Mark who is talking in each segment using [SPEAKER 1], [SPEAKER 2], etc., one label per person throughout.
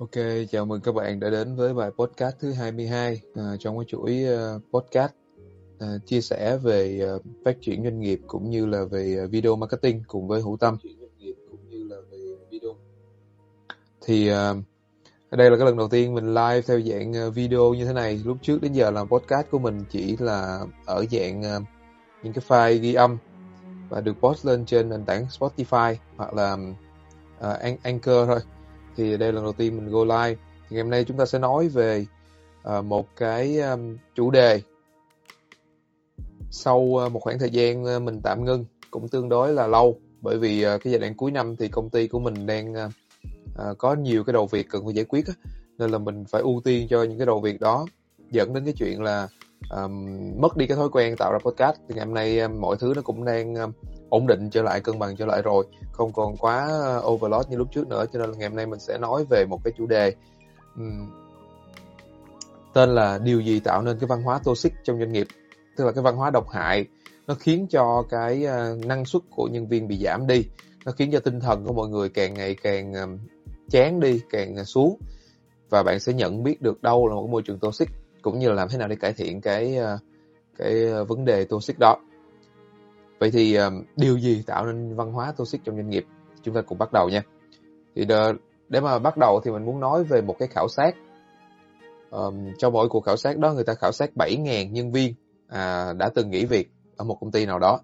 [SPEAKER 1] Ok, chào mừng các bạn đã đến với bài podcast thứ 22 à, trong cái chuỗi uh, podcast uh, chia sẻ về uh, phát triển doanh nghiệp cũng như là về uh, video marketing cùng với Hữu Tâm. Thì uh, đây là cái lần đầu tiên mình live theo dạng uh, video như thế này. Lúc trước đến giờ làm podcast của mình chỉ là ở dạng uh, những cái file ghi âm và được post lên trên nền tảng Spotify hoặc là uh, Anchor thôi thì đây là lần đầu tiên mình go live. Thì ngày hôm nay chúng ta sẽ nói về uh, một cái um, chủ đề sau uh, một khoảng thời gian uh, mình tạm ngưng cũng tương đối là lâu. Bởi vì uh, cái giai đoạn cuối năm thì công ty của mình đang uh, uh, có nhiều cái đầu việc cần phải giải quyết á, nên là mình phải ưu tiên cho những cái đầu việc đó. Dẫn đến cái chuyện là um, mất đi cái thói quen tạo ra podcast. Thì ngày hôm nay um, mọi thứ nó cũng đang um, ổn định trở lại cân bằng trở lại rồi. Không còn quá ờ, overload như lúc trước nữa cho nên là ngày hôm nay mình sẽ nói về một cái chủ đề um, tên là điều gì tạo nên cái văn hóa toxic trong doanh nghiệp tức là cái văn hóa độc hại. Nó khiến cho cái uh, năng suất của nhân viên bị giảm đi nó khiến cho tinh thần của mọi người càng ngày càng um, chán đi càng xuống. Và bạn sẽ nhận biết được đâu là một môi trường toxic cũng như là làm thế nào để cải thiện cái uh, cái vấn đề toxic đó. Vậy thì um, điều gì tạo nên văn hóa toxic trong doanh nghiệp? Chúng ta cùng bắt đầu nha. Thì đờ, để mà bắt đầu thì mình muốn nói về một cái khảo sát. Um, trong mỗi cuộc khảo sát đó người ta khảo sát 7.000 nhân viên à, đã từng nghỉ việc ở một công ty nào đó.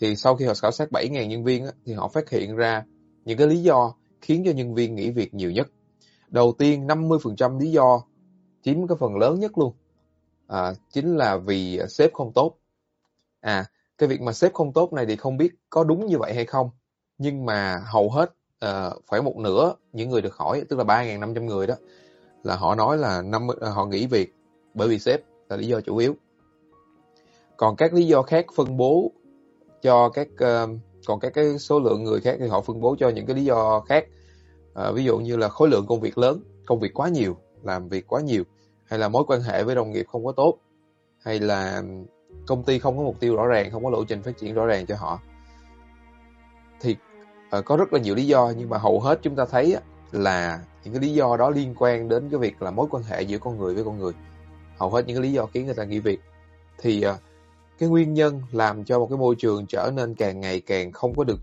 [SPEAKER 1] Thì sau khi họ khảo sát 7.000 nhân viên á, thì họ phát hiện ra những cái lý do khiến cho nhân viên nghỉ việc nhiều nhất. Đầu tiên 50% lý do chiếm cái phần lớn nhất luôn à, chính là vì sếp không tốt. À cái việc mà sếp không tốt này thì không biết có đúng như vậy hay không. Nhưng mà hầu hết uh, khoảng một nửa những người được hỏi tức là 3.500 người đó là họ nói là năm ờ, họ nghỉ việc bởi vì sếp là lý do chủ yếu. Còn các lý do khác phân bố cho các uh, còn các cái số lượng người khác thì họ phân bố cho những cái lý do khác. Uh, ví dụ như là khối lượng công việc lớn công việc quá nhiều làm việc quá nhiều hay là mối quan hệ với đồng nghiệp không có tốt hay là công ty không có mục tiêu rõ ràng không có lộ trình phát triển rõ ràng cho họ. Thì uh, có rất là nhiều lý do nhưng mà hầu hết chúng ta thấy á, là những cái lý do đó liên quan đến cái việc là mối quan hệ giữa con người với con người. Hầu hết những cái lý do khiến người ta nghỉ việc. Thì uh, cái nguyên nhân làm cho một cái môi trường trở nên càng ngày càng không có được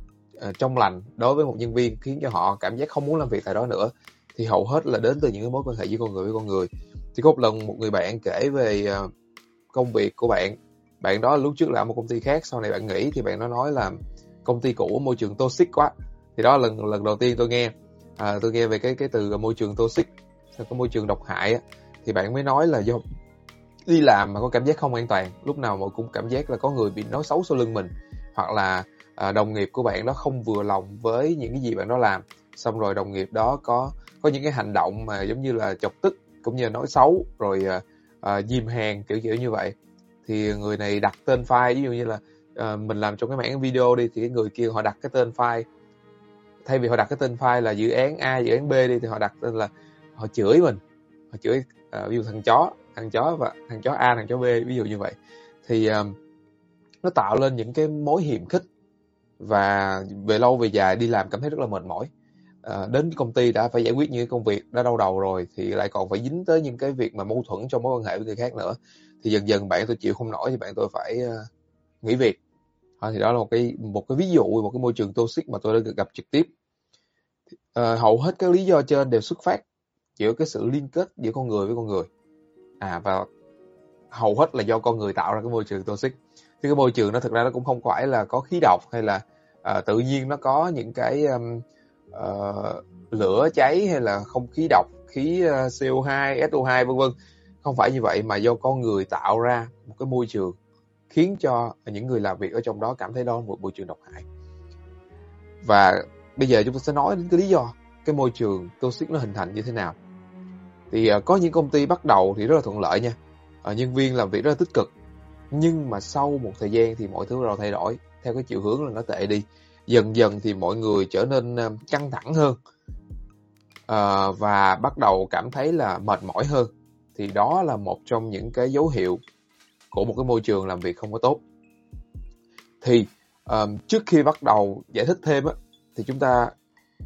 [SPEAKER 1] uh, trong lành đối với một nhân viên khiến cho họ cảm giác không muốn làm việc tại đó nữa thì hầu hết là đến từ những cái mối quan hệ giữa con người với con người. Thì có một lần một người bạn kể về uh, công việc của bạn bạn đó lúc trước làm một công ty khác sau này bạn nghỉ thì bạn nó nói là công ty cũ môi trường toxic quá. Thì đó lần lần đầu tiên tôi nghe. À, tôi nghe về cái cái từ môi trường toxic cái môi trường độc hại á, thì bạn mới nói là do đi làm mà có cảm giác không an toàn lúc nào mà cũng cảm giác là có người bị nói xấu sau lưng mình hoặc là à, đồng nghiệp của bạn đó không vừa lòng với những cái gì bạn đó làm. Xong rồi đồng nghiệp đó có có những cái hành động mà giống như là chọc tức cũng như là nói xấu rồi à, à, dìm hàng kiểu kiểu như vậy thì người này đặt tên file ví dụ như là uh, mình làm trong cái mảng video đi thì cái người kia họ đặt cái tên file. Thay vì họ đặt cái tên file là dự án A dự án B đi thì họ đặt tên là họ chửi mình. Họ chửi uh, ví dụ thằng chó thằng chó và thằng chó A thằng chó B ví dụ như vậy. Thì uh, nó tạo lên những cái mối hiểm khích và về lâu về dài đi làm cảm thấy rất là mệt mỏi. À, đến công ty đã phải giải quyết những cái công việc đã đau đầu rồi thì lại còn phải dính tới những cái việc mà mâu thuẫn trong mối quan hệ với người khác nữa thì dần dần bạn tôi chịu không nổi thì bạn tôi phải uh, nghỉ việc. À, thì đó là một cái một cái ví dụ một cái môi trường toxic mà tôi đã gặp trực tiếp. À, hầu hết các lý do trên đều xuất phát giữa cái sự liên kết giữa con người với con người. À và hầu hết là do con người tạo ra cái môi trường toxic. Thì cái môi trường nó thực ra nó cũng không phải là có khí độc hay là uh, tự nhiên nó có những cái um, uh, lửa cháy hay là không khí độc khí uh, CO2 SO2 vân vân không phải như vậy mà do con người tạo ra một cái môi trường khiến cho những người làm việc ở trong đó cảm thấy đó một môi trường độc hại. Và bây giờ chúng ta sẽ nói đến cái lý do cái môi trường toxic nó hình thành như thế nào. Thì à, có những công ty bắt đầu thì rất là thuận lợi nha. À, nhân viên làm việc rất là tích cực. Nhưng mà sau một thời gian thì mọi thứ bắt đầu thay đổi, theo cái chiều hướng là nó tệ đi. Dần dần thì mọi người trở nên à, căng thẳng hơn. Và bắt đầu cảm thấy là mệt mỏi hơn thì đó là một trong những cái dấu hiệu của một cái môi trường làm việc không có tốt. Thì um, trước khi bắt đầu giải thích thêm á thì chúng ta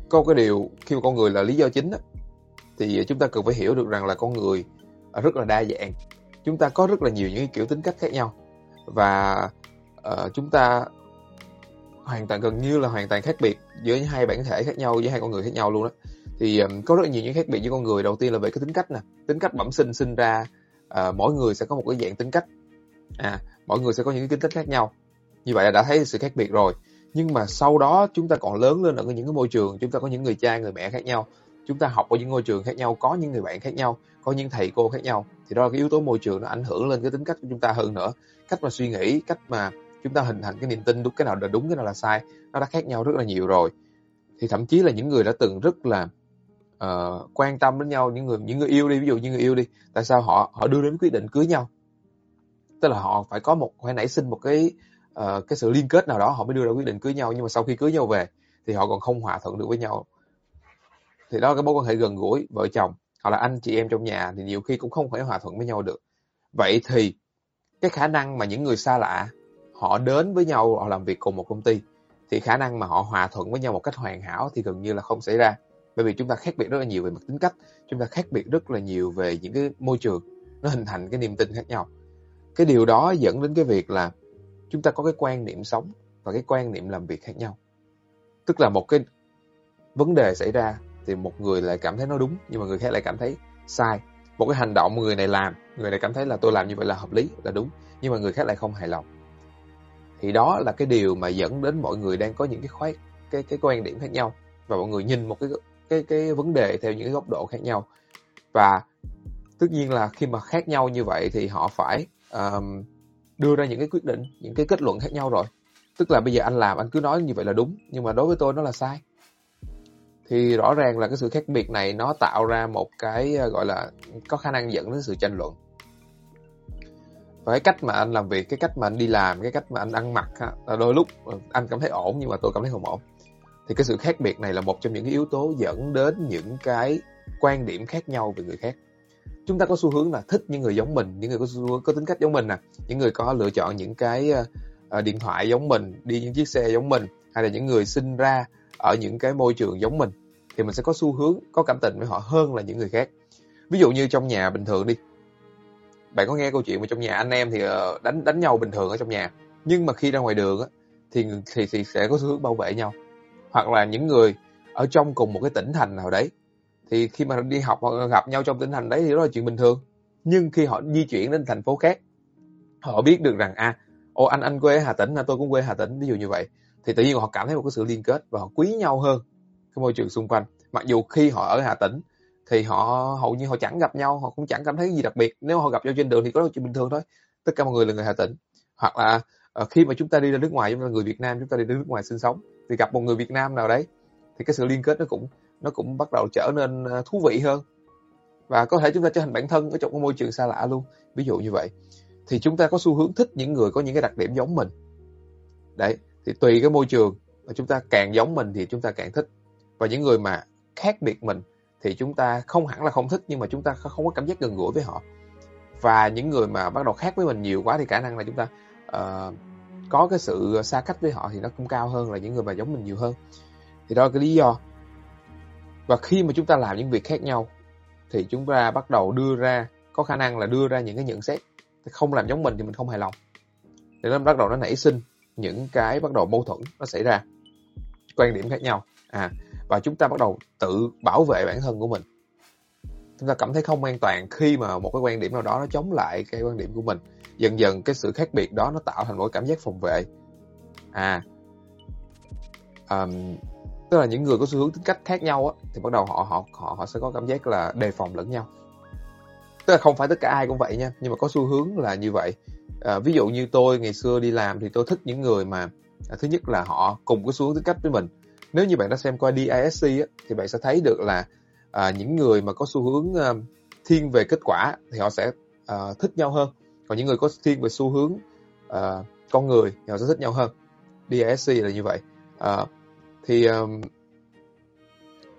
[SPEAKER 1] có cái điều khi mà con người là lý do chính á thì chúng ta cần phải hiểu được rằng là con người rất là đa dạng. Chúng ta có rất là nhiều những kiểu tính cách khác nhau và uh, chúng ta hoàn toàn gần như là hoàn toàn khác biệt giữa hai bản thể khác nhau với hai con người khác nhau luôn đó thì um, có rất là nhiều những khác biệt với con người. Đầu tiên là về cái tính cách nè. Tính cách bẩm sinh sinh ra uh, mỗi người sẽ có một cái dạng tính cách. À mỗi người sẽ có những cái tính cách khác nhau. Như vậy là đã thấy sự khác biệt rồi. Nhưng mà sau đó chúng ta còn lớn lên ở những cái môi trường chúng ta có những người cha người mẹ khác nhau. Chúng ta học ở những ngôi trường khác nhau có những người bạn khác nhau có những thầy cô khác nhau. Thì đó là cái yếu tố môi trường nó ảnh hưởng lên cái tính cách của chúng ta hơn nữa. Cách mà suy nghĩ cách mà chúng ta hình thành cái niềm tin đúng cái nào là đúng cái nào là sai nó đã khác nhau rất là nhiều rồi. Thì thậm chí là những người đã từng rất là uh, quan tâm đến nhau những người những người yêu đi ví dụ như người yêu đi tại sao họ họ đưa đến quyết định cưới nhau? Tức là họ phải có một phải nảy sinh một cái uh, cái sự liên kết nào đó họ mới đưa ra quyết định cưới nhau nhưng mà sau khi cưới nhau về thì họ còn không hòa thuận được với nhau. Thì đó là cái mối quan hệ gần gũi vợ chồng hoặc là anh chị em trong nhà thì nhiều khi cũng không phải hòa thuận với nhau được. Vậy thì cái khả năng mà những người xa lạ họ đến với nhau họ làm việc cùng một công ty thì khả năng mà họ hòa thuận với nhau một cách hoàn hảo thì gần như là không xảy ra bởi vì chúng ta khác biệt rất là nhiều về mặt tính cách, chúng ta khác biệt rất là nhiều về những cái môi trường, nó hình thành cái niềm tin khác nhau. Cái điều đó dẫn đến cái việc là chúng ta có cái quan niệm sống và cái quan niệm làm việc khác nhau. Tức là một cái vấn đề xảy ra thì một người lại cảm thấy nó đúng, nhưng mà người khác lại cảm thấy sai. Một cái hành động người này làm, người này cảm thấy là tôi làm như vậy là hợp lý, là đúng, nhưng mà người khác lại không hài lòng. Thì đó là cái điều mà dẫn đến mọi người đang có những cái khoái, cái cái quan điểm khác nhau. Và mọi người nhìn một cái cái cái vấn đề theo những cái góc độ khác nhau. Và tất nhiên là khi mà khác nhau như vậy thì họ phải um, đưa ra những cái quyết định những cái kết luận khác nhau rồi. Tức là bây giờ anh làm anh cứ nói như vậy là đúng nhưng mà đối với tôi nó là sai. Thì rõ ràng là cái sự khác biệt này nó tạo ra một cái ờ, gọi là có khả năng dẫn đến sự tranh luận. Và cái cách mà anh làm việc cái cách mà anh đi làm cái cách mà anh ăn mặc á là đôi lúc ờ, anh cảm thấy ổn nhưng mà tôi cảm thấy không ổn thì cái sự khác biệt này là một trong những cái yếu tố dẫn đến những cái quan điểm khác nhau về người khác. Chúng ta có xu hướng là thích những người giống mình những người có xu hướng có tính cách giống mình nè. Những người có lựa chọn những cái uh, điện thoại giống mình đi những chiếc xe giống mình hay là những người sinh ra ở những cái môi trường giống mình thì mình sẽ có xu hướng có cảm tình với họ hơn là những người khác. Ví dụ như trong nhà bình thường đi. Bạn có nghe câu chuyện mà trong nhà anh em thì ờ, đánh đánh nhau bình thường ở trong nhà. Nhưng mà khi ra ngoài đường á thì thì thì sẽ có xu hướng bảo vệ nhau hoặc là những người ở trong cùng một cái tỉnh thành nào đấy. Thì khi mà đi học hoặc gặp nhau trong tỉnh thành đấy thì đó là chuyện bình thường. Nhưng khi họ di chuyển đến thành phố khác họ biết được rằng à ô anh anh quê Hà Tĩnh, à, tôi cũng quê Hà Tĩnh ví dụ như vậy thì tự nhiên họ cảm thấy một cái sự liên kết và họ quý nhau hơn cái môi trường xung quanh. Mặc dù khi họ ở Hà Tĩnh thì họ hầu như họ chẳng gặp nhau họ cũng chẳng cảm thấy gì đặc biệt. Nếu họ gặp nhau trên đường thì có chuyện bình thường thôi. Tất cả mọi người là người Hà Tĩnh. Hoặc là ờ, khi mà chúng ta đi ra nước ngoài chúng ta là người Việt Nam chúng ta đi ra nước ngoài sinh sống thì gặp một người Việt Nam nào đấy thì cái sự liên kết nó cũng nó cũng bắt đầu trở nên à, thú vị hơn. Và có thể chúng ta trở thành bản thân ở trong một môi trường xa lạ luôn. Ví dụ như vậy. Thì chúng ta có xu hướng thích những người có những cái đặc điểm giống mình. Đấy thì tùy cái môi trường mà chúng ta càng giống mình thì chúng ta càng thích. Và những người mà khác biệt mình thì chúng ta không hẳn là không thích nhưng mà chúng ta không có cảm giác gần gũi với họ. Và những người mà bắt đầu khác với mình nhiều quá thì khả năng là chúng ta uh, có cái sự xa cách với họ thì nó cũng cao hơn là những người mà giống mình nhiều hơn. Thì đó là cái lý do. Và khi mà chúng ta làm những việc khác nhau, thì chúng ta bắt đầu đưa ra, có khả năng là đưa ra những cái nhận xét. Không làm giống mình thì mình không hài lòng. Thì nó bắt đầu nó nảy sinh những cái bắt đầu mâu thuẫn nó xảy ra. Quan điểm khác nhau. À và chúng ta bắt đầu tự bảo vệ bản thân của mình. Chúng ta cảm thấy không an toàn khi mà một cái quan điểm nào đó nó chống lại cái quan điểm của mình dần dần cái sự khác biệt đó nó tạo thành một cảm giác phòng vệ. À um, tức là những người có xu hướng tính cách khác nhau á thì bắt đầu họ họ họ họ sẽ có cảm giác là đề phòng lẫn nhau. Tức là không phải tất cả ai cũng vậy nha nhưng mà có xu hướng là như vậy. À, ví dụ như tôi ngày xưa đi làm thì tôi thích những người mà à, thứ nhất là họ cùng có xu hướng tính cách với mình. Nếu như bạn đã xem qua DISC á, thì bạn sẽ thấy được là à, những người mà có xu hướng à, thiên về kết quả thì họ sẽ à, thích nhau hơn còn những người có thiên về xu hướng uh, con người thì họ sẽ thích nhau hơn. DISC là như vậy. Uh, thì um,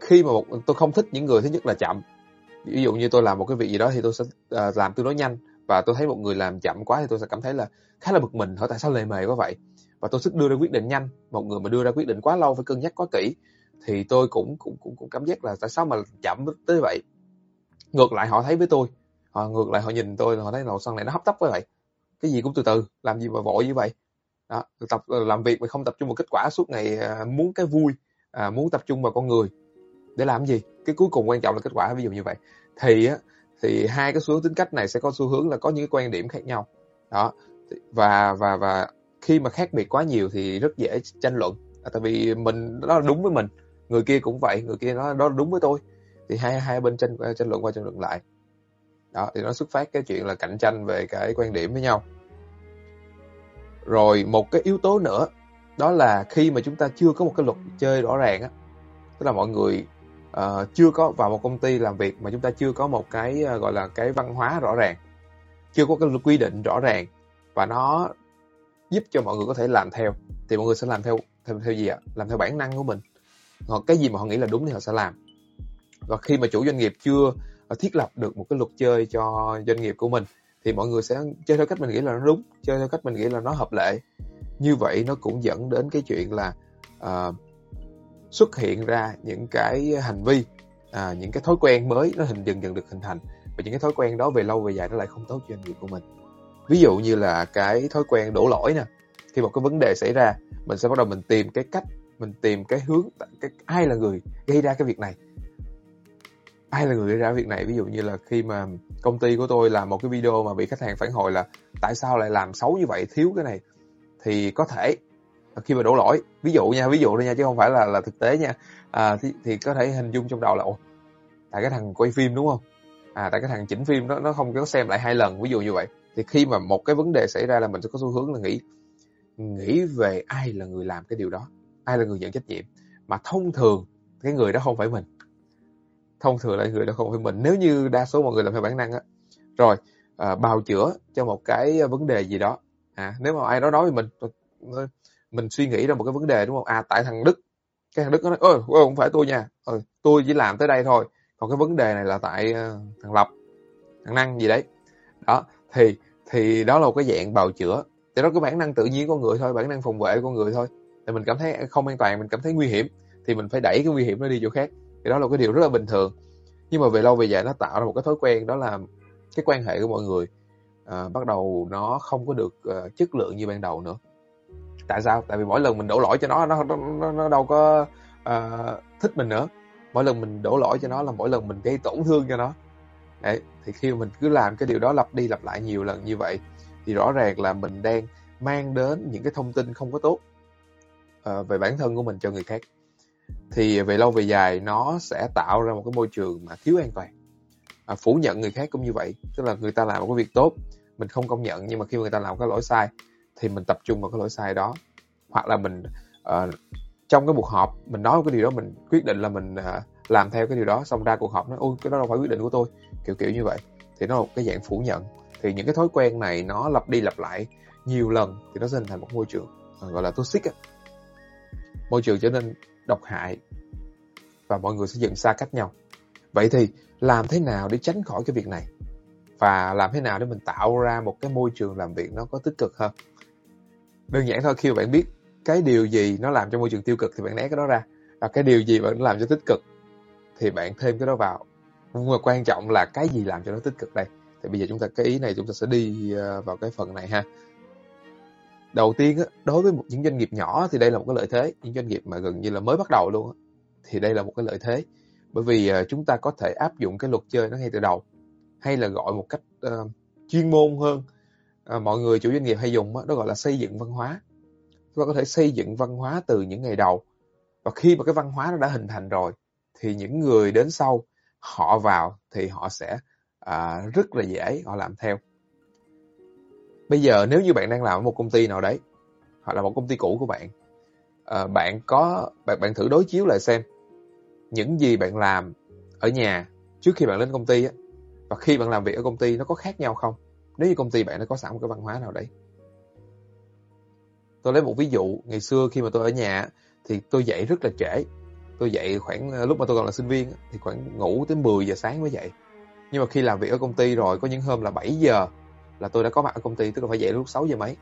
[SPEAKER 1] khi mà một, tôi không thích những người thứ nhất là chậm. Ví dụ như tôi làm một cái việc gì đó thì tôi sẽ uh, làm tương đối nhanh. Và tôi thấy một người làm chậm quá thì tôi sẽ cảm thấy là khá là bực mình. Hỏi tại sao lề mề quá vậy? Và tôi thích đưa ra quyết định nhanh. Một người mà đưa ra quyết định quá lâu phải cân nhắc quá kỹ. Thì tôi cũng cũng cũng, cũng cảm giác là tại sao mà chậm tới vậy? Ngược lại họ thấy với tôi họ ngược lại họ nhìn tôi họ thấy là sao này nó hấp tấp với vậy. Cái gì cũng từ từ làm gì mà vội như vậy. Đó tập ờ, làm việc mà không tập trung vào kết quả suốt ngày à, muốn cái vui à, muốn tập trung vào con người. Để làm gì? Cái cuối cùng quan trọng là kết quả ví dụ như vậy. Thì á thì hai cái xu hướng tính cách này sẽ có xu hướng là có những cái quan điểm khác nhau. Đó và và và khi mà khác biệt quá nhiều thì rất dễ tranh luận. À, tại vì mình nó đúng với mình người kia cũng vậy người kia nó đó đúng với tôi. Thì hai hai bên tranh ờ, tranh luận qua tranh luận lại đó thì nó xuất phát cái chuyện là cạnh tranh về cái quan điểm với nhau. Rồi một cái yếu tố nữa đó là khi mà chúng ta chưa có một cái luật chơi rõ ràng á tức là mọi người uh, chưa có vào một công ty làm việc mà chúng ta chưa có một cái uh, gọi là cái văn hóa rõ ràng chưa có cái quy định rõ ràng và nó giúp cho mọi người có thể làm theo thì mọi người sẽ làm theo theo theo gì ạ? Làm theo bản năng của mình. Hoặc cái gì mà họ nghĩ là đúng thì họ sẽ làm. Và khi mà chủ doanh nghiệp chưa thiết lập được một cái luật chơi cho doanh nghiệp của mình thì mọi người sẽ chơi theo cách mình nghĩ là nó đúng chơi theo cách mình nghĩ là nó hợp lệ. Như vậy nó cũng dẫn đến cái chuyện là uh, xuất hiện ra những cái hành vi uh, những cái thói quen mới nó hình dần dần được hình thành và những cái thói quen đó về lâu về dài nó lại không tốt cho doanh nghiệp của mình. Ví dụ như là cái thói quen đổ lỗi nè khi một cái vấn đề xảy ra mình sẽ bắt đầu mình tìm cái cách mình tìm cái hướng cái ai là người gây ra cái việc này ai là người gây ra việc này? Ví dụ như là khi mà công ty của tôi làm một cái video mà bị khách hàng phản hồi là tại sao lại làm xấu như vậy thiếu cái này thì có thể khi mà đổ lỗi. Ví dụ nha ví dụ thôi nha chứ không phải là là thực tế nha. À, thì, thì có thể hình dung trong đầu là ồ tại cái thằng quay phim đúng không? À tại cái thằng chỉnh phim nó nó không có xem lại hai lần ví dụ như vậy. Thì khi mà một cái vấn đề xảy ra là mình sẽ có xu hướng là nghĩ nghĩ về ai là người làm cái điều đó ai là người nhận trách nhiệm. Mà thông thường cái người đó không phải mình thông thường là người đó không phải mình. Nếu như đa số mọi người làm theo bản năng á. Rồi à, bào chữa cho một cái vấn đề gì đó. À nếu mà ai đó nói với mình mình suy nghĩ ra một cái vấn đề đúng không? À tại thằng đức cái thằng đức nó nói ôi không phải tôi nha. Ừ, tôi chỉ làm tới đây thôi. Còn cái vấn đề này là tại uh, thằng lập thằng năng gì đấy. Đó thì thì đó là một cái dạng bào chữa. Thì đó cái bản năng tự nhiên của người thôi bản năng phòng vệ của người thôi. Thì mình cảm thấy không an toàn mình cảm thấy nguy hiểm. Thì mình phải đẩy cái nguy hiểm nó đi chỗ khác thì đó là cái điều rất là bình thường. Nhưng mà về lâu về dài nó tạo ra một cái thói quen đó là cái quan hệ của mọi người à, bắt đầu nó không có được uh, chất lượng như ban đầu nữa. Tại sao? Tại vì mỗi lần mình đổ lỗi cho nó nó nó, nó đâu có uh, thích mình nữa. Mỗi lần mình đổ lỗi cho nó là mỗi lần mình gây tổn thương cho nó. Đấy, thì khi mình cứ làm cái điều đó lặp đi lặp lại nhiều lần như vậy thì rõ ràng là mình đang mang đến những cái thông tin không có tốt uh, về bản thân của mình cho người khác thì về lâu về dài nó sẽ tạo ra một cái môi trường mà thiếu an toàn à, phủ nhận người khác cũng như vậy. Tức là người ta làm một cái việc tốt mình không công nhận nhưng mà khi người ta làm cái lỗi sai thì mình tập trung vào cái lỗi sai đó. Hoặc là mình uh, trong cái cuộc họp mình nói cái điều đó mình quyết định là mình uh, làm theo cái điều đó xong ra cuộc họp nói ôi cái đó đâu phải quyết định của tôi. Kiểu kiểu như vậy. Thì nó là một cái dạng phủ nhận. Thì những cái thói quen này nó lặp đi lặp lại nhiều lần thì nó sẽ hình thành một môi trường uh, gọi là toxic á. Môi trường trở nên độc hại. Và mọi người sẽ dần xa cách nhau. Vậy thì làm thế nào để tránh khỏi cái việc này? Và làm thế nào để mình tạo ra một cái môi trường làm việc nó có tích cực hơn? Đơn giản thôi, khi bạn biết cái điều gì nó làm cho môi trường tiêu cực thì bạn né cái đó ra. Và cái điều gì bạn làm cho tích cực thì bạn thêm cái đó vào. Nhưng mà quan trọng là cái gì làm cho nó tích cực đây? Thì bây giờ chúng ta, cái ý này chúng ta sẽ đi ờ, vào cái phần này ha đầu tiên đối với những doanh nghiệp nhỏ thì đây là một cái lợi thế những doanh nghiệp mà gần như là mới bắt đầu luôn thì đây là một cái lợi thế. Bởi vì ờ, chúng ta có thể áp dụng cái luật chơi nó ngay từ đầu hay là gọi một cách uh, chuyên môn hơn. Ờ, mọi người chủ doanh nghiệp hay dùng đó, đó gọi là xây dựng văn hóa. Chúng ta có thể xây dựng văn hóa từ những ngày đầu. Và khi mà cái văn hóa nó đã hình thành rồi thì những người đến sau họ vào thì họ sẽ à, rất là dễ họ làm theo bây giờ nếu như bạn đang làm ở một công ty nào đấy hoặc là một công ty cũ của bạn à, bạn có bạn bạn thử đối chiếu lại xem những gì bạn làm ở nhà trước khi bạn lên công ty á và khi bạn làm việc ở công ty nó có khác nhau không? Nếu như công ty bạn nó có sẵn một cái văn hóa nào đấy. Tôi lấy một ví dụ ngày xưa khi mà tôi ở nhà thì tôi dậy rất là trễ. Tôi dậy khoảng ờ, lúc mà tôi còn là sinh viên thì khoảng ngủ tới 10 giờ sáng mới dậy. Nhưng mà khi làm việc ở công ty rồi có những hôm là 7 giờ là tôi đã có mặt ở công ty, tức là phải dậy lúc 6 giờ mấy,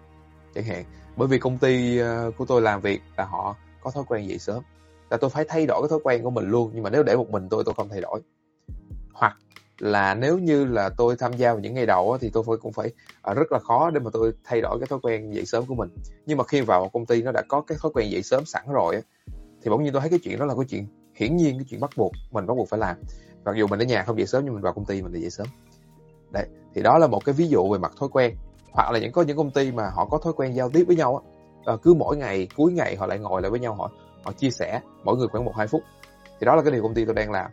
[SPEAKER 1] chẳng hạn. Bởi vì công ty ờ, của tôi làm việc là họ có thói quen dậy sớm. Là tôi phải thay đổi cái thói quen của mình luôn, nhưng mà nếu để một mình tôi tôi không thay đổi. Hoặc là nếu như là tôi tham gia vào những ngày đầu thì tôi cũng phải ờ, rất là khó để mà tôi thay đổi cái thói quen dậy sớm của mình. Nhưng mà khi vào một công ty nó đã có cái thói quen dậy sớm sẵn rồi thì bỗng nhiên tôi thấy cái chuyện đó là cái chuyện hiển nhiên, cái chuyện bắt buộc, mình bắt buộc phải làm. Mặc dù mình ở nhà không dậy sớm, nhưng mình vào công ty mình lại dậy sớm đấy thì đó là một cái ví dụ về mặt thói quen. Hoặc là những có những công ty mà họ có thói quen giao tiếp với nhau á ờ, cứ mỗi ngày cuối ngày họ lại ngồi lại với nhau họ họ chia sẻ mỗi người khoảng một hai phút. Thì đó là cái điều công ty tôi đang làm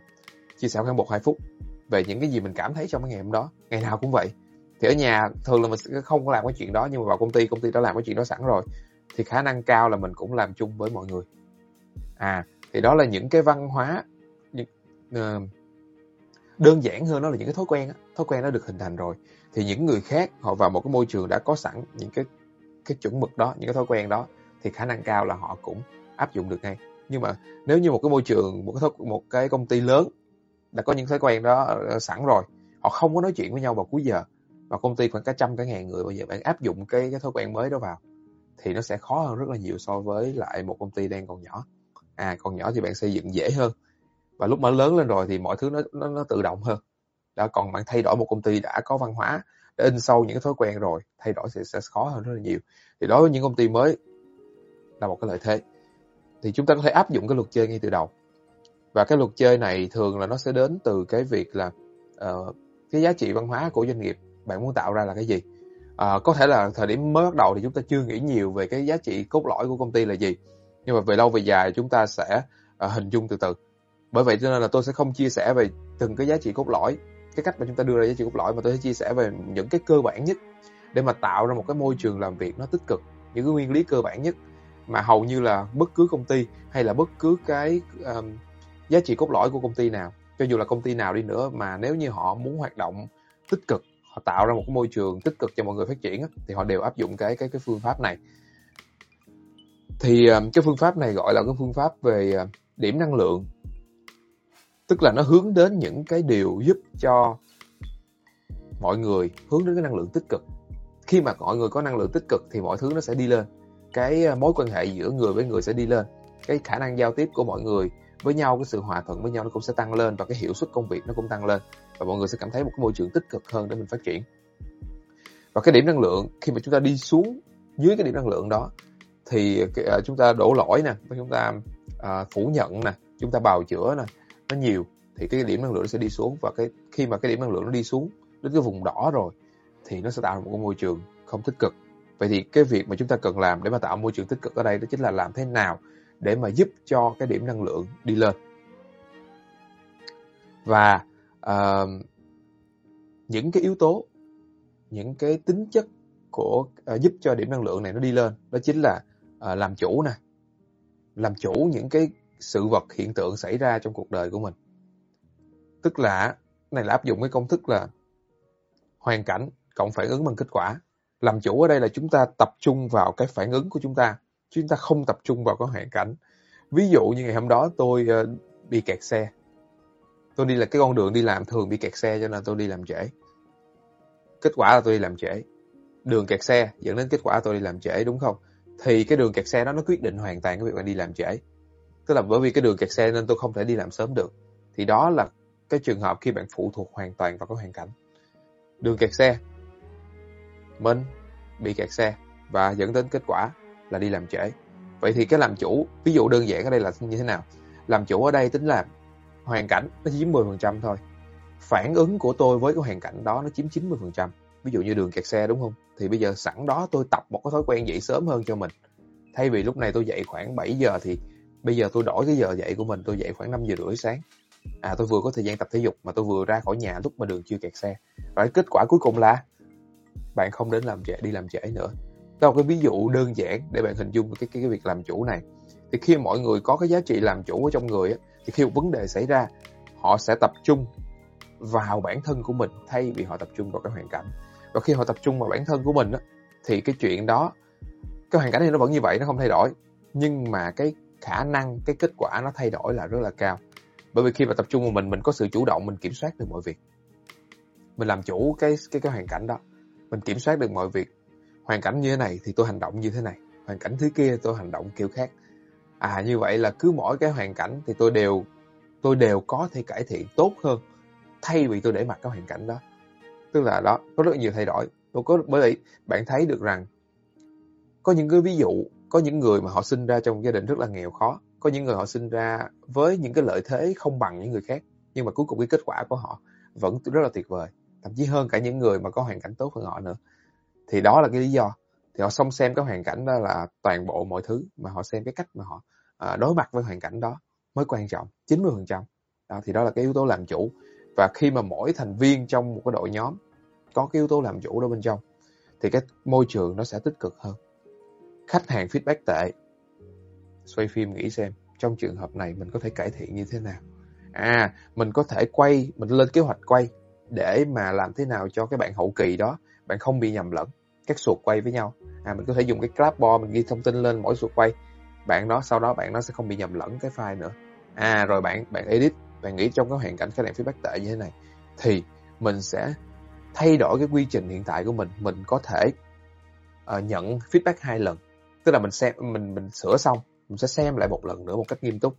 [SPEAKER 1] chia sẻ khoảng một hai phút về những cái gì mình cảm thấy trong cái ngày hôm đó. Ngày nào cũng vậy. Thì ở nhà thường là mình sẽ không có làm cái chuyện đó nhưng mà vào công ty công ty đã làm cái chuyện đó sẵn rồi thì khả năng cao là mình cũng làm chung với mọi người. À thì đó là những cái văn hóa những, uh, đơn giản hơn đó là những cái thói quen á thói quen nó được hình thành rồi. Thì những người khác họ vào một cái môi trường đã có sẵn những cái cái chuẩn mực đó những cái thói quen đó thì khả năng cao là họ cũng áp dụng được ngay. Nhưng mà nếu như một cái môi trường một cái thói, một cái công ty lớn đã có những thói quen đó ờ, sẵn rồi họ không có nói chuyện với nhau vào cuối giờ và công ty khoảng cả trăm cả ngàn người bây giờ bạn áp dụng cái cái thói quen mới đó vào thì nó sẽ khó hơn rất là nhiều so với lại một công ty đang còn nhỏ. À còn nhỏ thì bạn xây dựng dễ hơn và lúc mà lớn lên rồi thì mọi thứ nó nó, nó tự động hơn. Đã còn bạn thay đổi một công ty đã có văn hóa để in sâu những cái thói quen rồi thay đổi sẽ, sẽ khó hơn rất là nhiều. Thì đối với những công ty mới là một cái lợi thế. Thì chúng ta có thể áp dụng cái luật chơi ngay từ đầu. Và cái luật chơi này thường là nó sẽ đến từ cái việc là uh, cái giá trị văn hóa của doanh nghiệp. Bạn muốn tạo ra là cái gì? Uh, có thể là thời điểm mới bắt đầu thì chúng ta chưa nghĩ nhiều về cái giá trị cốt lõi của công ty là gì. Nhưng mà về lâu về dài chúng ta sẽ uh, hình dung từ từ bởi vậy cho nên là tôi sẽ không chia sẻ về từng cái giá trị cốt lõi cái cách mà chúng ta đưa ra giá trị cốt lõi mà tôi sẽ chia sẻ về những cái cơ bản nhất để mà tạo ra một cái môi trường làm việc nó tích cực những cái nguyên lý cơ bản nhất. Mà hầu như là bất cứ công ty hay là bất cứ cái um, giá trị cốt lõi của công ty nào cho dù là công ty nào đi nữa mà nếu như họ muốn hoạt động tích cực họ tạo ra một cái môi trường tích cực cho mọi người phát triển thì họ đều áp dụng cái cái cái phương pháp này. Thì um, cái phương pháp này gọi là cái phương pháp về uh, điểm năng lượng tức là nó hướng đến những cái điều giúp cho mọi người hướng đến cái năng lượng tích cực. Khi mà mọi người có năng lượng tích cực thì mọi thứ nó sẽ đi lên. Cái ờ, mối quan hệ giữa người với người sẽ đi lên. Cái khả năng giao tiếp của mọi người với nhau, cái sự hòa thuận với nhau nó cũng sẽ tăng lên và cái hiệu suất công việc nó cũng tăng lên và mọi người sẽ cảm thấy một cái môi trường tích cực hơn để mình phát triển. Và cái điểm năng lượng, khi mà chúng ta đi xuống dưới cái điểm năng lượng đó thì ờ, ờ, chúng ta đổ lỗi nè, chúng ta phủ nhận nè, chúng ta bào chữa nè nó nhiều thì cái điểm năng lượng nó sẽ đi xuống. Và cái khi mà cái điểm năng lượng nó đi xuống đến cái vùng đỏ rồi thì nó sẽ tạo ra một cái môi trường không tích cực. Vậy thì cái việc mà chúng ta cần làm để mà tạo môi trường tích cực ở đây đó chính là làm thế nào để mà giúp cho cái điểm năng lượng đi lên. Và uh, những cái yếu tố những cái tính chất của uh, giúp cho điểm năng lượng này nó đi lên đó chính là uh, làm chủ nè. Làm chủ những cái sự vật hiện tượng xảy ra trong cuộc đời của mình. Tức là, này là áp dụng cái công thức là hoàn cảnh, cộng phản ứng bằng kết quả. Làm chủ ở đây là chúng ta tập trung vào cái phản ứng của chúng ta chúng ta không tập trung vào cái hoàn cảnh. Ví dụ như ngày hôm đó tôi ờ, bị kẹt xe. Tôi đi là cái con đường đi làm thường bị kẹt xe cho nên tôi đi làm trễ. Kết quả là tôi đi làm trễ. Đường kẹt xe dẫn đến kết quả tôi đi làm trễ, đúng không? Thì cái đường kẹt xe đó nó quyết định hoàn toàn cái việc bạn đi làm trễ tức là bởi vì cái đường kẹt xe nên tôi không thể đi làm sớm được. Thì đó là cái trường hợp khi bạn phụ thuộc hoàn toàn vào cái hoàn cảnh. Đường kẹt xe. Mình bị kẹt xe và dẫn đến kết quả là đi làm trễ. Vậy thì cái làm chủ, ví dụ đơn giản ở đây là như thế nào? Làm chủ ở đây tính là hoàn cảnh nó chiếm 10% thôi. Phản ứng của tôi với cái hoàn cảnh đó nó chiếm 90% ví dụ như đường kẹt xe đúng không? Thì bây giờ sẵn đó tôi tập một cái thói quen dậy sớm hơn cho mình. Thay vì lúc này tôi dậy khoảng 7 giờ thì bây giờ tôi đổi cái giờ dậy của mình tôi dậy khoảng 5 giờ rưỡi sáng. À tôi vừa có thời gian tập thể dục mà tôi vừa ra khỏi nhà lúc mà đường chưa kẹt xe. Và kết quả cuối cùng là bạn không đến làm trễ đi làm trễ nữa. Đó là cái ví dụ đơn giản để bạn hình dung cái cái, cái việc làm chủ này. Thì khi mọi người có cái giá trị làm chủ ở trong người thì khi một vấn đề xảy ra họ sẽ tập trung vào bản thân của mình thay vì họ tập trung vào cái hoàn cảnh. Và khi họ tập trung vào bản thân của mình á, thì cái chuyện đó cái hoàn cảnh thì nó vẫn như vậy nó không thay đổi. Nhưng mà cái khả năng, cái kết quả nó thay đổi là rất là cao. Bởi vì khi mà tập trung vào mình mình có sự chủ động, mình kiểm soát được mọi việc. Mình làm chủ cái cái cái hoàn cảnh đó. Mình kiểm soát được mọi việc. Hoàn cảnh như thế này thì tôi hành động như thế này. Hoàn cảnh thứ kia tôi hành động kiểu khác. À như vậy là cứ mỗi cái hoàn cảnh thì tôi đều tôi đều có thể cải thiện tốt hơn thay vì tôi để mặc cái hoàn cảnh đó. Tức là đó, có rất nhiều thay đổi. Tôi có, bởi vậy bạn thấy được rằng có những cái ví dụ có những người mà họ sinh ra trong gia đình rất là nghèo khó. Có những người họ sinh ra với những cái lợi thế không bằng những người khác. Nhưng mà cuối cùng cái kết quả của họ vẫn rất là tuyệt vời. Thậm chí hơn cả những người mà có hoàn cảnh tốt hơn họ nữa. Thì đó là cái lý do. Thì họ không xem cái hoàn cảnh đó là toàn bộ mọi thứ mà họ xem cái cách mà họ à, đối mặt với hoàn cảnh đó mới quan trọng 90% đó thì đó là cái yếu tố làm chủ. Và khi mà mỗi thành viên trong một cái đội nhóm có cái yếu tố làm chủ đó bên trong thì cái môi trường nó sẽ tích cực hơn khách hàng feedback tệ. Xoay phim nghĩ xem trong trường hợp này mình có thể cải thiện như thế nào? À mình có thể quay mình lên kế hoạch quay để mà làm thế nào cho cái bạn hậu kỳ đó bạn không bị nhầm lẫn các sụt quay với nhau. À mình có thể dùng cái clapboard mình ghi thông tin lên mỗi sụt quay. Bạn đó sau đó bạn nó sẽ không bị nhầm lẫn cái file nữa. À rồi bạn bạn edit bạn nghĩ trong cái hoàn cảnh khách hàng feedback tệ như thế này thì mình sẽ thay đổi cái quy trình hiện tại của mình. Mình có thể uh, nhận feedback hai lần tức là mình xem mình mình sửa xong mình sẽ xem lại một lần nữa một cách nghiêm túc.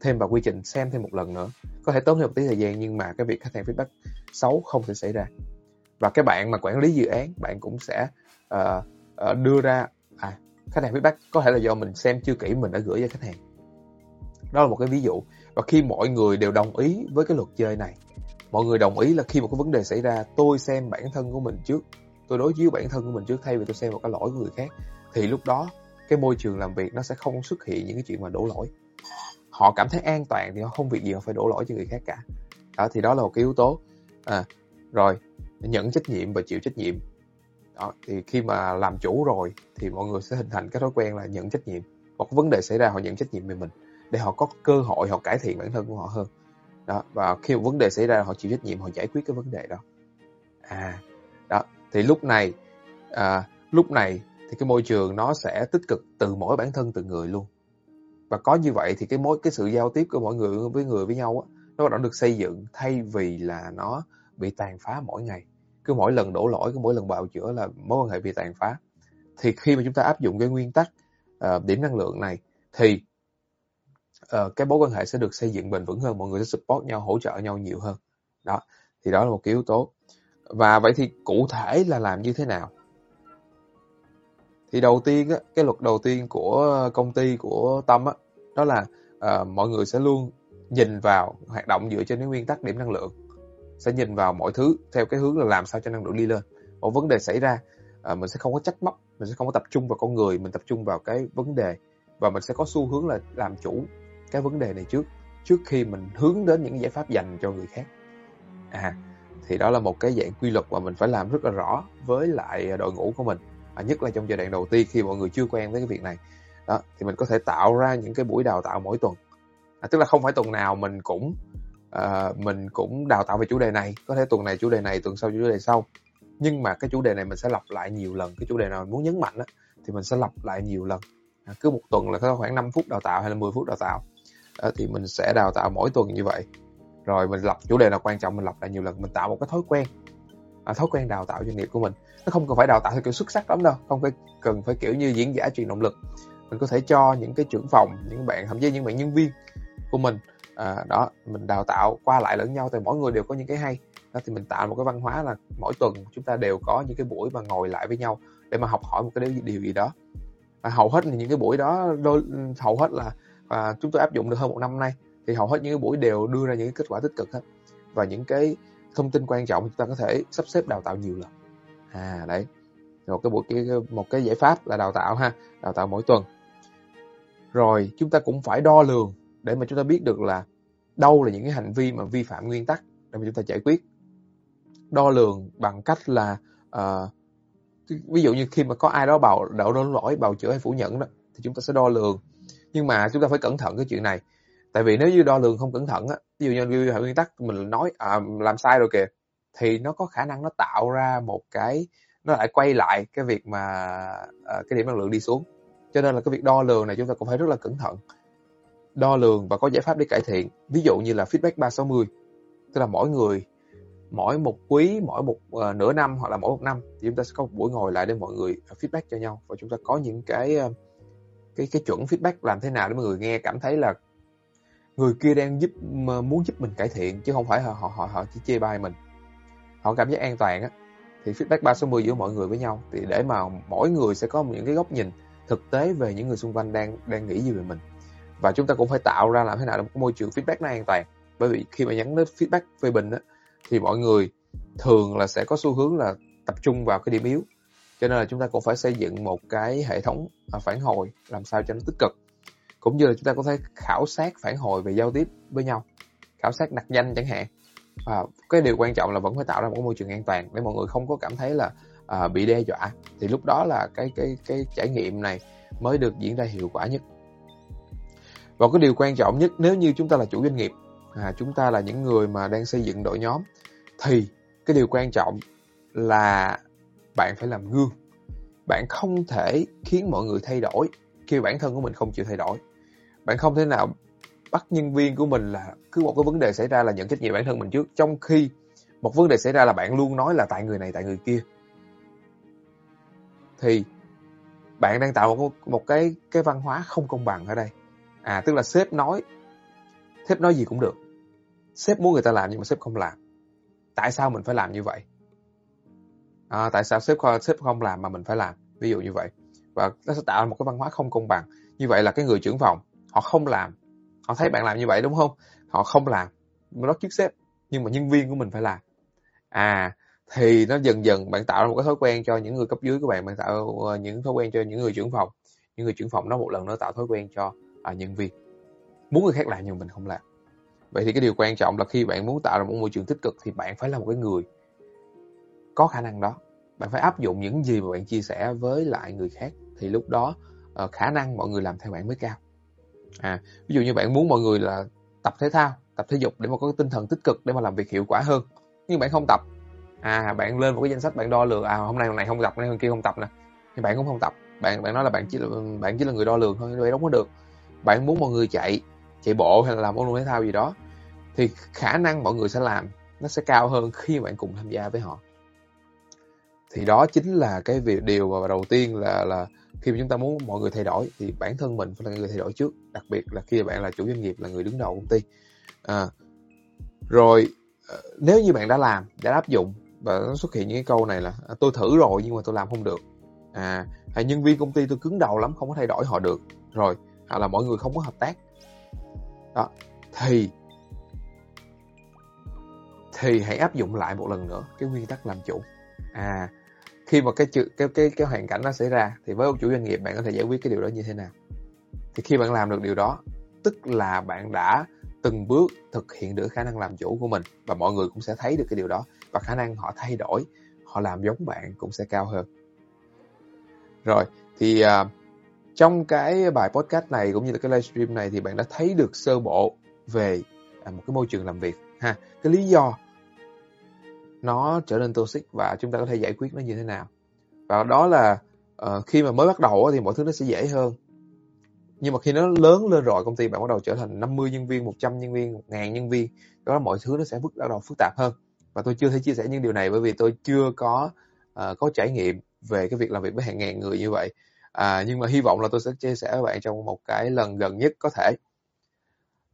[SPEAKER 1] Thêm vào quy trình xem thêm một lần nữa. Có thể tốn thêm một tí thời gian nhưng mà cái việc khách hàng feedback xấu không thể xảy ra. Và cái bạn mà quản lý dự án bạn cũng sẽ uh, uh, đưa ra à khách hàng feedback có thể là do mình xem chưa kỹ mình đã gửi cho khách hàng. Đó là một cái ví dụ. Và khi mọi người đều đồng ý với cái luật chơi này mọi người đồng ý là khi một cái vấn đề xảy ra tôi xem bản thân của mình trước tôi đối chiếu bản thân của mình trước thay vì tôi xem một cái lỗi của người khác thì lúc đó cái môi trường làm việc nó sẽ không xuất hiện những cái chuyện mà đổ lỗi. Họ cảm thấy an toàn thì họ không việc gì họ phải đổ lỗi cho người khác cả. Đó thì đó là một cái yếu tố. À, rồi nhận trách nhiệm và chịu trách nhiệm. Đó thì khi mà làm chủ rồi thì mọi người sẽ hình thành cái thói quen là nhận trách nhiệm. Một vấn đề xảy ra họ nhận trách nhiệm về mình để họ có cơ hội họ cải thiện bản thân của họ hơn. Đó và khi một vấn đề xảy ra họ chịu trách nhiệm họ giải quyết cái vấn đề đó. À đó thì lúc này à, lúc này thì cái môi trường nó sẽ tích cực từ mỗi bản thân từng người luôn. Và có như vậy thì cái mối cái sự giao tiếp của mọi người với người với nhau á nó đã được xây dựng thay vì là nó bị tàn phá mỗi ngày. Cứ mỗi lần đổ lỗi cứ mỗi lần bào chữa là mối quan hệ bị tàn phá. Thì khi mà chúng ta áp dụng cái nguyên tắc uh, điểm năng lượng này thì uh, cái mối quan hệ sẽ được xây dựng bền vững hơn mọi người sẽ support nhau hỗ trợ nhau nhiều hơn. Đó thì đó là một cái yếu tố. Và vậy thì cụ thể là làm như thế nào? Thì đầu tiên á, cái luật đầu tiên của ờ, công ty của tâm á, đó là à, mọi người sẽ luôn nhìn vào hoạt động dựa trên cái nguyên tắc điểm năng lượng sẽ nhìn vào mọi thứ theo cái hướng là làm sao cho năng lượng đi lên. Một vấn đề xảy ra à, mình sẽ không có trách móc mình sẽ không có tập trung vào con người mình tập trung vào cái vấn đề và mình sẽ có xu hướng là làm chủ cái vấn đề này trước trước khi mình hướng đến những giải pháp dành cho người khác. À thì đó là một cái dạng quy luật mà mình phải làm rất là rõ với lại đội ngũ của mình à, nhất là trong giai đoạn đầu tiên khi mọi người chưa quen với cái việc này. Đó thì mình có thể tạo ra những cái buổi đào tạo mỗi tuần. À, tức là không phải tuần nào mình cũng uh, mình cũng đào tạo về chủ đề này. Có thể tuần này chủ đề này tuần sau chủ đề sau. Nhưng mà cái chủ đề này mình sẽ lặp lại nhiều lần. Cái chủ đề nào mình muốn nhấn mạnh đó, thì mình sẽ lặp lại nhiều lần. À, cứ một tuần là có khoảng 5 phút đào tạo hay là 10 phút đào tạo. À, thì mình sẽ đào tạo mỗi tuần như vậy. Rồi mình lập chủ đề nào quan trọng mình lặp lại nhiều lần. Mình tạo một cái thói quen à, thói quen đào tạo doanh nghiệp của mình. Nó không cần phải đào tạo theo kiểu xuất sắc lắm đâu không phải cần phải kiểu như diễn giả truyền động lực. Mình có thể cho những cái trưởng phòng những bạn thậm chí những bạn nhân viên của mình à, đó mình đào tạo qua lại lẫn nhau thì mỗi người đều có những cái hay. Đó thì mình tạo một cái văn hóa là mỗi tuần chúng ta đều có những cái buổi mà ngồi lại với nhau để mà học hỏi một cái điều, điều gì đó. Và hầu hết những cái buổi đó đôi hầu hết là và chúng tôi áp dụng được hơn một năm nay thì hầu hết những cái buổi đều đưa ra những cái kết quả tích cực hết. Và những cái thông tin quan trọng chúng ta có thể sắp xếp đào tạo nhiều lần. À đấy. Một cái buổi một cái giải pháp là đào tạo ha đào tạo mỗi tuần. Rồi chúng ta cũng phải đo lường để mà chúng ta biết được là đâu là những cái hành vi mà vi phạm nguyên tắc để mà chúng ta giải quyết. Đo lường bằng cách là uh, ví dụ như khi mà có ai đó bào đổ đổ lỗi bào chữa hay phủ nhận đó thì chúng ta sẽ đo lường. Nhưng mà chúng ta phải cẩn thận cái chuyện này tại vì nếu như đo lường không cẩn thận á ví dụ như vi phạm nguyên tắc mình nói à, làm sai rồi kìa thì nó có khả năng nó tạo ra một cái nó lại quay lại cái việc mà à, cái điểm năng lượng đi xuống. Cho nên là cái việc đo lường này chúng ta cũng phải rất là cẩn thận. Đo lường và có giải pháp để cải thiện. Ví dụ như là feedback 360 tức là mỗi người mỗi một quý mỗi một uh, nửa năm hoặc là mỗi một năm thì chúng ta sẽ có một buổi ngồi lại để mọi người feedback cho nhau. Và chúng ta có những cái à, cái cái chuẩn feedback làm thế nào để mọi người nghe cảm thấy là người kia đang giúp muốn giúp mình cải thiện chứ không phải họ họ họ, chỉ chê bai mình. Họ cảm giác an toàn á. Thì feedback 360 giữa mọi người với nhau. Thì để mà mỗi người sẽ có những cái góc nhìn thực tế về những người xung quanh đang đang nghĩ gì về mình. Và chúng ta cũng phải tạo ra làm thế nào để một môi trường feedback nó an toàn. Bởi vì khi mà nhắn đến feedback phê bình á thì mọi người thường là sẽ có xu hướng là tập trung vào cái điểm yếu. Cho nên là chúng ta cũng phải xây dựng một cái hệ thống à, phản hồi làm sao cho nó tích cực cũng như là chúng ta có thể khảo sát phản hồi về giao tiếp với nhau khảo sát đặt danh chẳng hạn. Và cái điều quan trọng là vẫn phải tạo ra một môi trường an toàn để mọi người không có cảm thấy là uh, bị đe dọa. Thì lúc đó là cái cái cái trải nghiệm này mới được diễn ra hiệu quả nhất. Và cái điều quan trọng nhất nếu như chúng ta là chủ doanh nghiệp à, chúng ta là những người mà đang xây dựng đội nhóm thì cái điều quan trọng là bạn phải làm gương. Bạn không thể khiến mọi người thay đổi khi bản thân của mình không chịu thay đổi bạn không thể nào bắt nhân viên của mình là cứ một cái vấn đề xảy ra là nhận trách nhiệm bản thân mình trước trong khi một vấn đề xảy ra là bạn luôn nói là tại người này tại người kia. Thì bạn đang tạo một, một cái cái văn hóa không công bằng ở đây. À tức là sếp nói sếp nói gì cũng được. Sếp muốn người ta làm nhưng mà sếp không làm. Tại sao mình phải làm như vậy? À, tại sao sếp sếp không làm mà mình phải làm? Ví dụ như vậy. Và nó sẽ tạo một cái văn hóa không công bằng. Như vậy là cái người trưởng phòng họ không làm. Họ thấy bạn làm như vậy đúng không? Họ không làm. Nó trước sếp. Nhưng mà nhân viên của mình phải làm. À thì nó dần dần bạn tạo ra một cái thói quen cho những người cấp dưới của bạn. Bạn tạo ờ, những thói quen cho những người trưởng phòng. Những người trưởng phòng nó một lần nữa tạo thói quen cho à, nhân viên. Muốn người khác làm nhưng mình không làm. Vậy thì cái điều quan trọng là khi bạn muốn tạo ra một môi trường tích cực thì bạn phải là một cái người có khả năng đó. Bạn phải áp dụng những gì mà bạn chia sẻ với lại người khác. Thì lúc đó ờ, khả năng mọi người làm theo bạn mới cao à ví dụ như bạn muốn mọi người là tập thể thao, tập thể dục để mà có tinh thần tích cực để mà làm việc hiệu quả hơn, nhưng bạn không tập. À bạn lên một cái danh sách bạn đo lường à hôm nay hôm này không tập, hôm kia không tập nè, thì bạn cũng không tập. Bạn bạn nói là bạn chỉ là, bạn chỉ là người đo lường thôi vậy đâu có được. Bạn muốn mọi người chạy chạy bộ hay là làm môn thể thao gì đó, thì khả năng mọi người sẽ làm nó sẽ cao hơn khi bạn cùng tham gia với họ. Thì đó chính là cái việc, điều mà đầu tiên là là khi mà chúng ta muốn mọi người thay đổi thì bản thân mình phải là người thay đổi trước. Đặc biệt là khi bạn là chủ doanh nghiệp là người đứng đầu công ty. À, rồi ờ, nếu như bạn đã làm đã áp dụng và nó xuất hiện những cái câu này là à, tôi thử rồi nhưng mà tôi làm không được. À hay nhân viên công ty tôi cứng đầu lắm không có thay đổi họ được. Rồi hoặc là mọi người không có hợp tác. Đó thì thì hãy áp dụng lại một lần nữa cái nguyên tắc làm chủ. À khi mà cái chữ cái cái cái hoàn cảnh nó xảy ra thì với ông chủ doanh nghiệp bạn có thể giải quyết cái điều đó như thế nào? Thì khi bạn làm được điều đó tức là bạn đã từng bước thực hiện được khả năng làm chủ của mình và mọi người cũng sẽ thấy được cái điều đó và khả năng họ thay đổi họ làm giống bạn cũng sẽ cao hơn. Rồi thì uh, trong cái bài podcast này cũng như là cái livestream này thì bạn đã thấy được sơ bộ về uh, một cái môi trường làm việc ha. Cái lý do nó trở nên toxic và chúng ta có thể giải quyết nó như thế nào. Và đó là uh, khi mà mới bắt đầu thì mọi thứ nó sẽ dễ hơn. Nhưng mà khi nó lớn lên rồi công ty bạn bắt đầu trở thành 50 nhân viên 100 nhân viên 1.000 nhân viên đó mọi thứ nó sẽ bắt đầu phức tạp hơn. Và tôi chưa thể chia sẻ những điều này bởi vì tôi chưa có uh, có trải nghiệm về cái việc làm việc với hàng ngàn người như vậy. À, nhưng mà hy vọng là tôi sẽ chia sẻ với bạn trong một cái lần gần nhất có thể.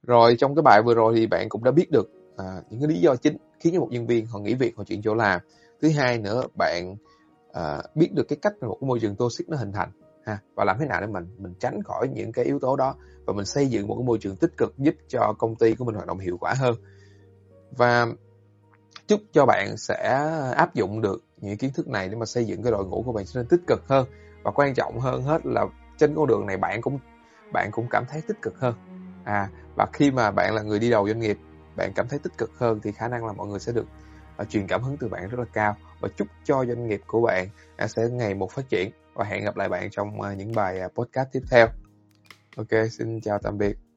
[SPEAKER 1] Rồi trong cái bài vừa rồi thì bạn cũng đã biết được à, những cái lý do chính khiến cho một nhân viên họ nghỉ việc họ chuyển chỗ làm. Thứ hai nữa bạn à, biết được cái cách một cái môi trường toxic nó hình thành ha và làm thế nào để mình mình tránh khỏi những cái yếu tố đó và mình xây dựng một cái môi trường tích cực giúp cho công ty của mình hoạt động hiệu quả hơn. Và chúc cho bạn sẽ áp dụng được những kiến thức này để mà xây dựng cái đội ngũ của bạn trở nên tích cực hơn. Và quan trọng hơn hết là trên con đường này bạn cũng bạn cũng cảm thấy tích cực hơn. À và khi mà bạn là người đi đầu doanh nghiệp bạn cảm thấy tích cực hơn thì khả năng là mọi người sẽ được uh, truyền cảm hứng từ bạn rất là cao. Và chúc cho doanh nghiệp của bạn uh, sẽ ngày một phát triển. Và hẹn gặp lại bạn trong uh, những bài uh, podcast tiếp theo. Ok xin chào tạm biệt.